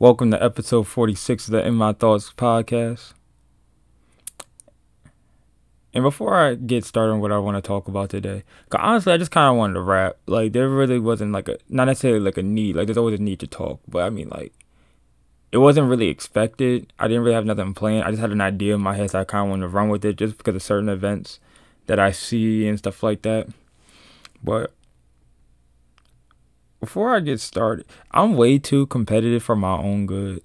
Welcome to episode 46 of the In My Thoughts podcast. And before I get started on what I want to talk about today, cause honestly, I just kind of wanted to rap. Like, there really wasn't like a, not necessarily like a need. Like, there's always a need to talk. But I mean, like, it wasn't really expected. I didn't really have nothing planned. I just had an idea in my head, so I kind of wanted to run with it just because of certain events that I see and stuff like that. But before I get started, I'm way too competitive for my own good.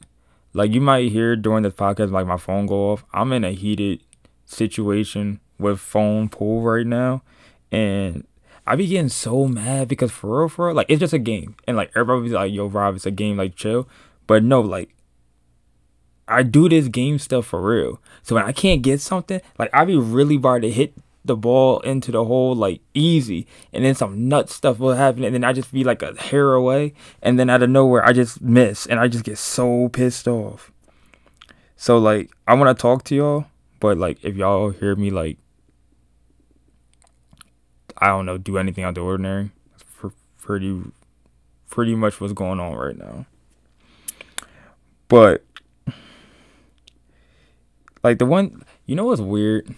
Like you might hear during this podcast, like my phone go off. I'm in a heated situation with phone pool right now, and I be getting so mad because for real, for real, like it's just a game, and like everybody's like, "Yo, Rob, it's a game, like chill." But no, like I do this game stuff for real. So when I can't get something, like I be really about to hit the ball into the hole like easy, and then some nut stuff will happen, and then I just be like a hair away, and then out of nowhere I just miss, and I just get so pissed off. So like I want to talk to y'all, but like if y'all hear me like I don't know do anything out the ordinary, for pretty pretty much what's going on right now. But like the one you know what's weird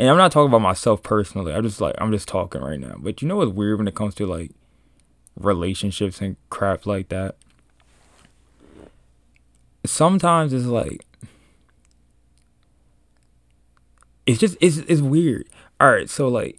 and I'm not talking about myself personally. I'm just like I'm just talking right now. But you know what's weird when it comes to like relationships and crap like that? Sometimes it's like it's just it's it's weird. All right, so like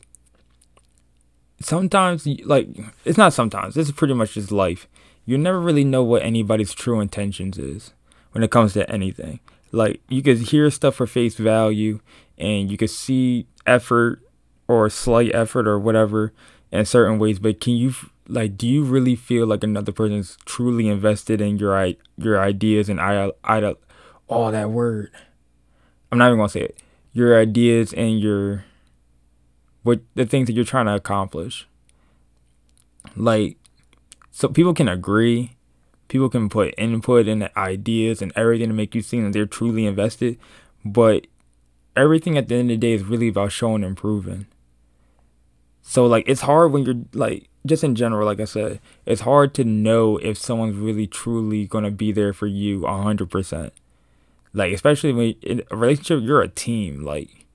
sometimes like it's not sometimes. This is pretty much just life. You never really know what anybody's true intentions is when it comes to anything. Like you could hear stuff for face value and you could see effort or slight effort or whatever in certain ways, but can you like do you really feel like another person's truly invested in your your ideas and I I oh that word. I'm not even to say it. Your ideas and your what the things that you're trying to accomplish. Like so people can agree people can put input and ideas and everything to make you seem that they're truly invested, but everything at the end of the day is really about showing and proving. So like it's hard when you're like just in general, like I said, it's hard to know if someone's really truly gonna be there for you hundred percent. Like especially when in a relationship, you're a team. Like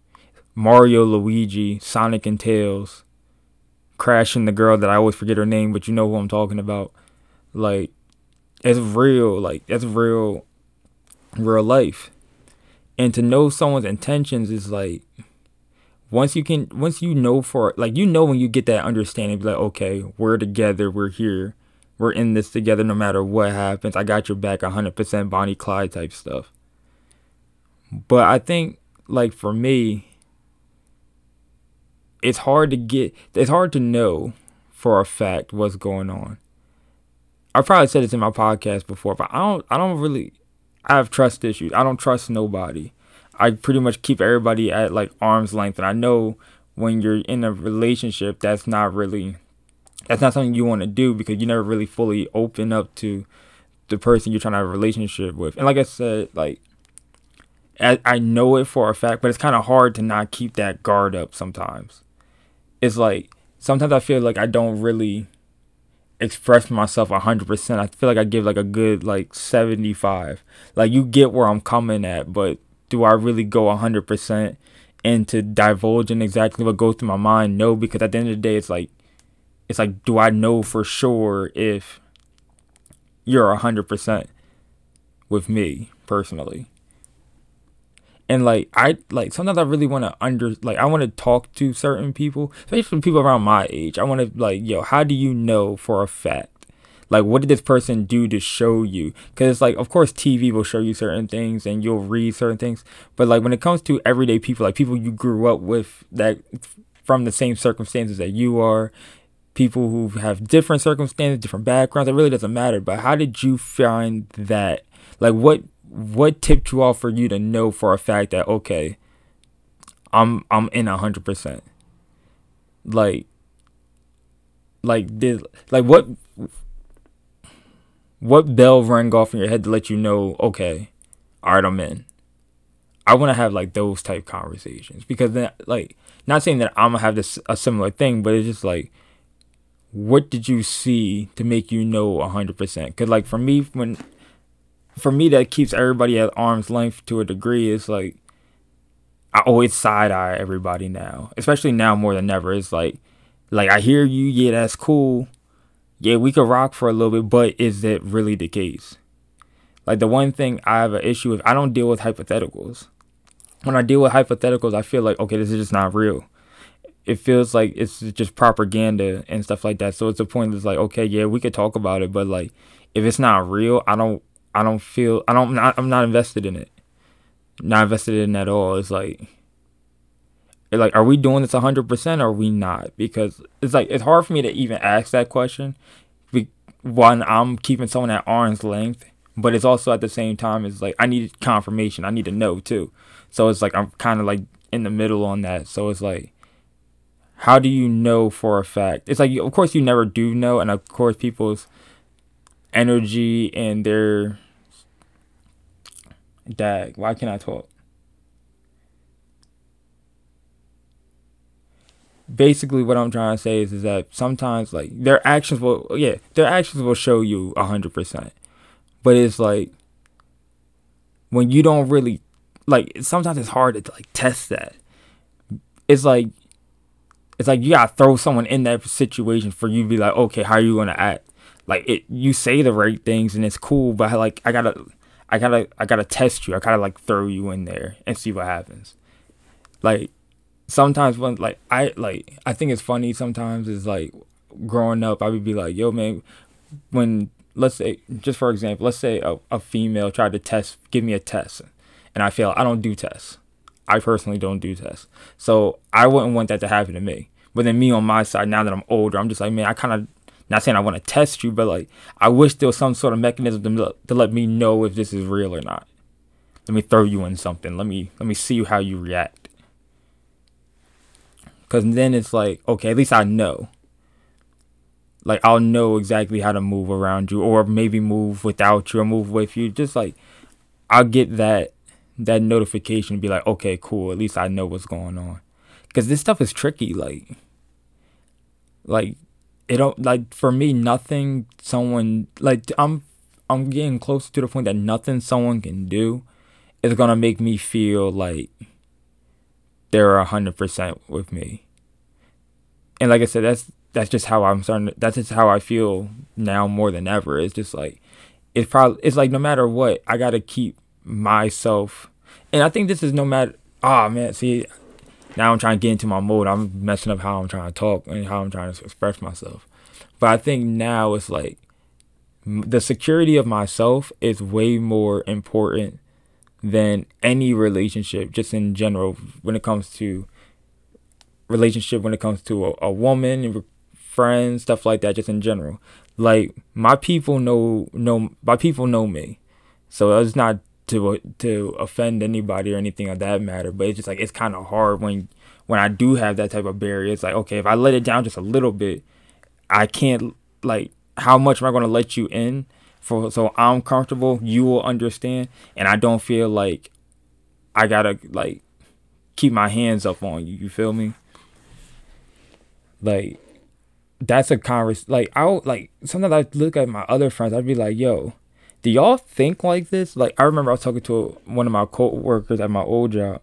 Mario, Luigi, Sonic, and Tails, crashing the girl that I always forget her name, but you know who I'm talking about. Like it's real. Like that's real, real life. And to know someone's intentions is like once you can once you know for like you know when you get that understanding, like, okay, we're together, we're here, we're in this together no matter what happens. I got your back hundred percent Bonnie Clyde type stuff. But I think like for me, it's hard to get it's hard to know for a fact what's going on. I probably said this in my podcast before, but I don't I don't really I have trust issues. I don't trust nobody. I pretty much keep everybody at like arm's length and I know when you're in a relationship that's not really that's not something you want to do because you never really fully open up to the person you're trying to have a relationship with. And like I said, like I, I know it for a fact, but it's kind of hard to not keep that guard up sometimes. It's like sometimes I feel like I don't really express myself 100%. I feel like I give like a good like 75. Like you get where I'm coming at, but do I really go 100% into divulging exactly what goes through my mind? No, because at the end of the day it's like it's like do I know for sure if you're 100% with me personally? And like I like sometimes I really want to under like I want to talk to certain people, especially people around my age. I want to like, yo, how do you know for a fact? Like, what did this person do to show you? Because it's like, of course, TV will show you certain things and you'll read certain things, but like when it comes to everyday people, like people you grew up with that from the same circumstances that you are, people who have different circumstances, different backgrounds, it really doesn't matter. But how did you find that? Like, what what tipped you off for you to know for a fact that okay, I'm I'm in hundred percent. Like, like did like what what bell rang off in your head to let you know okay, all right, I'm in. I want to have like those type conversations because then like not saying that I'm gonna have this a similar thing, but it's just like what did you see to make you know a hundred percent? Cause like for me when for me that keeps everybody at arm's length to a degree. It's like I always side eye everybody now, especially now more than ever. It's like, like I hear you, yeah, that's cool, yeah, we could rock for a little bit, but is that really the case? Like the one thing I have an issue with, I don't deal with hypotheticals. When I deal with hypotheticals, I feel like okay, this is just not real. It feels like it's just propaganda and stuff like that. So it's a point that's like, okay, yeah, we could talk about it, but like if it's not real, I don't I don't feel I don't not, I'm not invested in it. Not invested in it at all. It's like like are we doing this 100% or are we not? Because it's like it's hard for me to even ask that question. One i'm keeping someone at arm's length but it's also at the same time it's like i need confirmation. I need to know too. So it's like i'm kind of like in the middle on that. So it's like how do you know for a fact? It's like of course you never do know and of course people's energy and their dag why can't i talk? Basically what I'm trying to say is, is that sometimes like their actions will yeah their actions will show you a hundred percent, but it's like when you don't really like sometimes it's hard to like test that. It's like it's like you gotta throw someone in that situation for you to be like okay how are you gonna act? Like it you say the right things and it's cool but like I gotta I gotta I gotta test you I gotta like throw you in there and see what happens like sometimes when like I like I think it's funny sometimes is like growing up I would be like, yo man, when let's say just for example, let's say a, a female tried to test give me a test and I fail. I don't do tests. I personally don't do tests. So I wouldn't want that to happen to me. But then me on my side, now that I'm older, I'm just like, man, I kind of not saying I want to test you, but like I wish there was some sort of mechanism to, to let me know if this is real or not. Let me throw you in something. Let me let me see how you react. Cause then it's like, okay, at least I know. Like I'll know exactly how to move around you, or maybe move without you, or move with you. Just like I'll get that that notification, and be like, okay, cool. At least I know what's going on. Cause this stuff is tricky. Like, like it don't like for me. Nothing someone like I'm I'm getting closer to the point that nothing someone can do is gonna make me feel like they're hundred percent with me. And like I said, that's that's just how I'm starting. To, that's just how I feel now more than ever. It's just like it's probably it's like no matter what, I gotta keep myself. And I think this is no matter. Ah oh, man, see, now I'm trying to get into my mode. I'm messing up how I'm trying to talk and how I'm trying to express myself. But I think now it's like the security of myself is way more important than any relationship, just in general, when it comes to relationship, when it comes to a, a woman, friends, stuff like that, just in general. Like my people know know my people know me, so it's not to uh, to offend anybody or anything of that matter. But it's just like it's kind of hard when when I do have that type of barrier. It's like okay, if I let it down just a little bit, I can't like how much am I gonna let you in? for so I'm comfortable, you will understand, and I don't feel like I gotta like keep my hands up on you. You feel me? Like that's a convers like I like sometimes I look at my other friends, I'd be like, yo, do y'all think like this? Like I remember I was talking to one of my co-workers at my old job,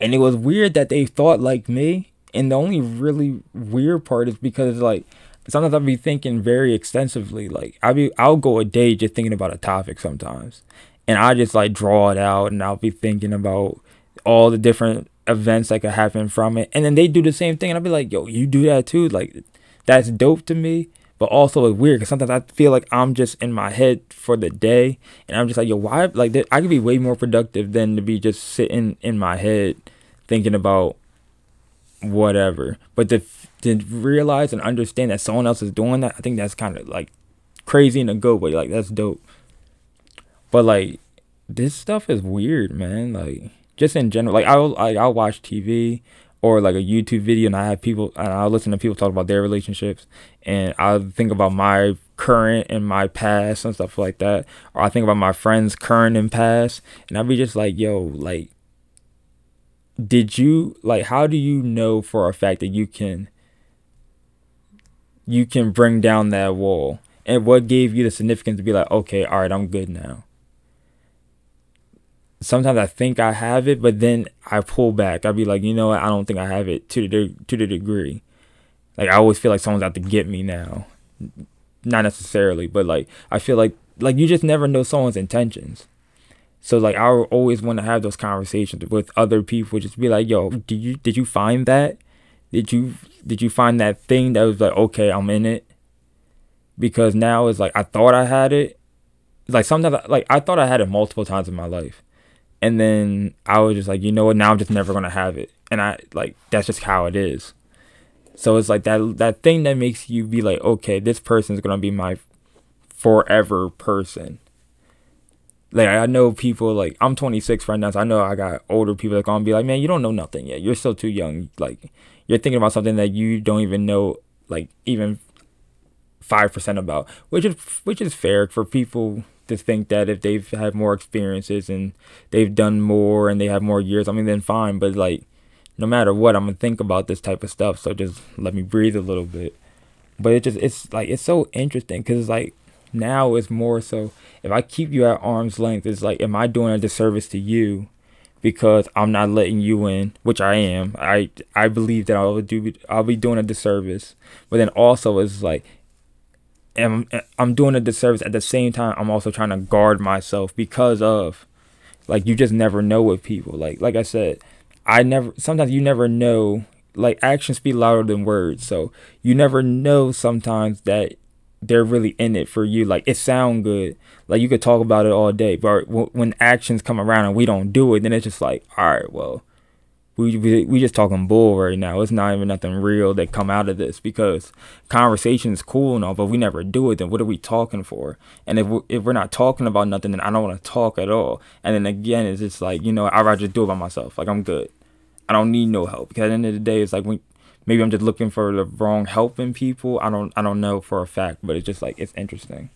and it was weird that they thought like me. And the only really weird part is because like sometimes I'll be thinking very extensively. Like I'll be I'll go a day just thinking about a topic sometimes. And I just like draw it out and I'll be thinking about all the different events that could happen from it. And then they do the same thing and I'll be like, yo, you do that too? Like that's dope to me. But also it's weird because sometimes I feel like I'm just in my head for the day, and I'm just like, yo, why? Like, I could be way more productive than to be just sitting in my head thinking about whatever. But to to realize and understand that someone else is doing that, I think that's kind of like crazy in a good way. Like that's dope. But like this stuff is weird, man. Like just in general, like I'll like, I'll watch TV or like a YouTube video and I have people and I'll listen to people talk about their relationships and I'll think about my current and my past and stuff like that. Or I think about my friends current and past and I'll be just like, yo, like did you like how do you know for a fact that you can you can bring down that wall and what gave you the significance to be like okay all right i'm good now sometimes I think I have it, but then I pull back. I'd be like, you know what? I don't think I have it to the to the degree. Like I always feel like someone's out to get me now. Not necessarily, but like I feel like like you just never know someone's intentions. So like I always want to have those conversations with other people. Just be like, yo, did you did you find that? Did you did you find that thing that was like, okay, I'm in it? Because now it's like I thought I had it. Like sometimes like I thought I had it multiple times in my life. And then I was just like, you know what, now I'm just never gonna have it. And I like that's just how it is. So it's like that that thing that makes you be like, okay, this person's gonna be my forever person like I know people like I'm 26 right now, so I know I got older people that gonna be like, man, you don't know nothing yet. You're still too young. Like you're thinking about something that you don't even know, like even five percent about, which is which is fair for people to think that if they've had more experiences and they've done more and they have more years, I mean, then fine. But like, no matter what, I'm gonna think about this type of stuff. So just let me breathe a little bit. But it just it's like it's so interesting because it's like now it's more so if I keep you at arm's length, it's like, am I doing a disservice to you because I'm not letting you in, which I am. I I believe that I'll do I'll be doing a disservice, but then also it's like, am I'm doing a disservice at the same time. I'm also trying to guard myself because of, like, you just never know with people. Like like I said, I never. Sometimes you never know. Like actions speak louder than words, so you never know sometimes that they're really in it for you. Like it sound good, like you could talk about it all day, but when actions come around and we don't do it, then it's just like, all right, well, we we, we just talking bull right now. It's not even nothing real that come out of this because conversation is cool and all, but we never do it. Then what are we talking for? And if we're, if we're not talking about nothing, then I don't want to talk at all. And then again, it's just like you know, I'd rather just do it by myself. Like I'm good. I don't need no help because at the end of the day, it's like when maybe I'm just looking for the wrong help in people. I don't I don't know for a fact, but it's just like it's interesting.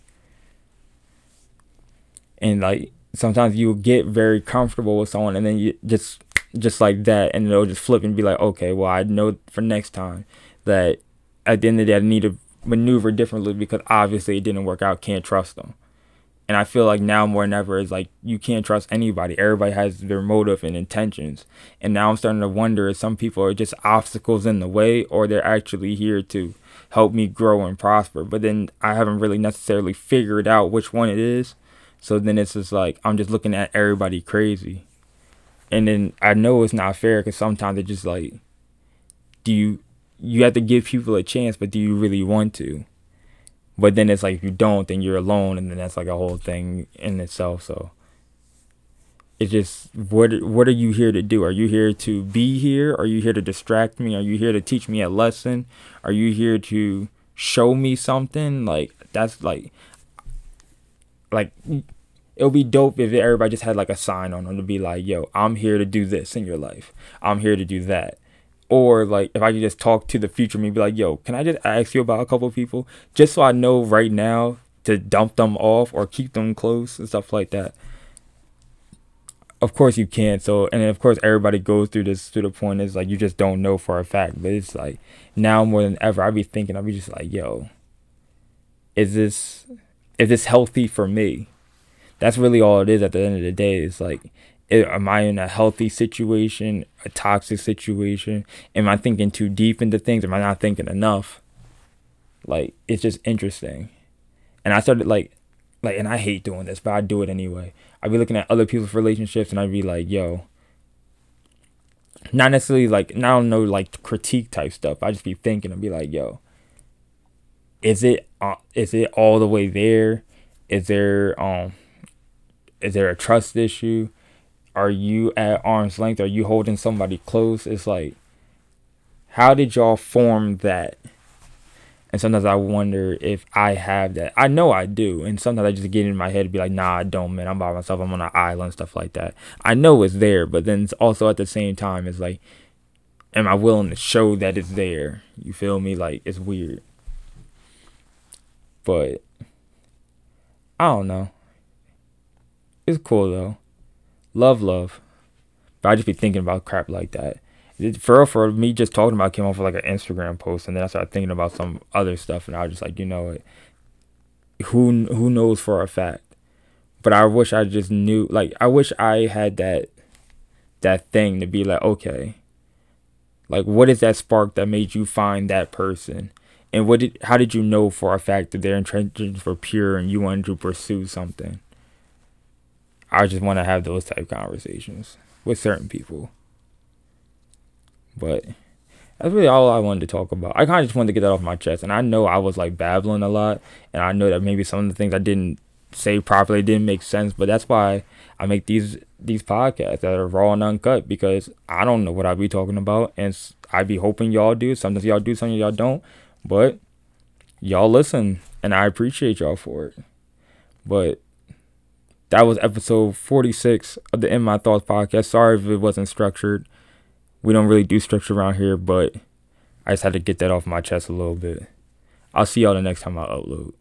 And like sometimes you get very comfortable with someone and then you just just like that and it'll just flip and be like, okay, well I know for next time that at the end of the day I need to maneuver differently because obviously it didn't work out, can't trust them. And I feel like now more than ever is like you can't trust anybody. Everybody has their motive and intentions. And now I'm starting to wonder if some people are just obstacles in the way or they're actually here to help me grow and prosper. But then I haven't really necessarily figured out which one it is. So then it's just like I'm just looking at everybody crazy. And then I know it's not fair because sometimes it's just like, do you you have to give people a chance, but do you really want to? But then it's like if you don't, then you're alone, and then that's like a whole thing in itself. So it's just what what are you here to do? Are you here to be here? Are you here to distract me? Are you here to teach me a lesson? Are you here to show me something? Like that's like like it would be dope if everybody just had like a sign on them to be like, yo, I'm here to do this in your life. I'm here to do that or like if I could just talk to the future me, be like, yo, can I just ask you about a couple people just so I know right now to dump them off or keep them close and stuff like that. Of course you can. So and of course everybody goes through this to the point is like you just don't know for a fact. But it's like now more than ever I'd be thinking I'd be just like, yo, is this is this healthy for me? That's really all it is at the end of the day. It's like am I in a healthy situation, a toxic situation? Am I thinking too deep into things? Am I not thinking enough? Like it's just interesting. And I started like like and I hate doing this, but I do it anyway. I'd be looking at other people's relationships and I'd be like, yo, not necessarily like I don't know like critique type stuff. I just be thinking and be like, yo, is it uh, is it all the way there? Is there um is there a trust issue? are you at arm's length? Are you holding somebody close? It's like, how did y'all form that? And sometimes I wonder if I have that. I know I do. And sometimes I just get in my head and be like, nah, I don't, man. I'm by myself. I'm on an island, stuff like that. I know it's there, but then it's also at the same time, it's like, am I willing to show that it's there? You feel me? Like, it's weird. But, I don't know. It's cool, though love, love. But I just be thinking about crap like that. For real, for me, just talking about came off of like an Instagram post, and then I started thinking about some other stuff, and I was just like, you know what? Who who knows for a fact? But I wish I just knew like I wish I had that that thing to be like, okay, like what is that spark that made you find that person? And what did how did you know for a fact that their intentions were pure and you wanted to pursue something? I just want to have those type conversations with certain people. But that's really all I wanted to talk about. I kind of just wanted to get that off my chest. And I know I was like babbling a lot. And I know that maybe some of the things I didn't say properly didn't make sense. But that's why I make these these podcasts that are raw and uncut because I don't know what I'd be talking about. And I'd be hoping y'all do. Sometimes y'all do, sometimes y'all don't. But y'all listen. And I appreciate y'all for it. But that was episode 46 of the In My Thoughts podcast. Sorry if it wasn't structured. We don't really do structure around here, but I just had to get that off my chest a little bit. I'll see y'all the next time I upload.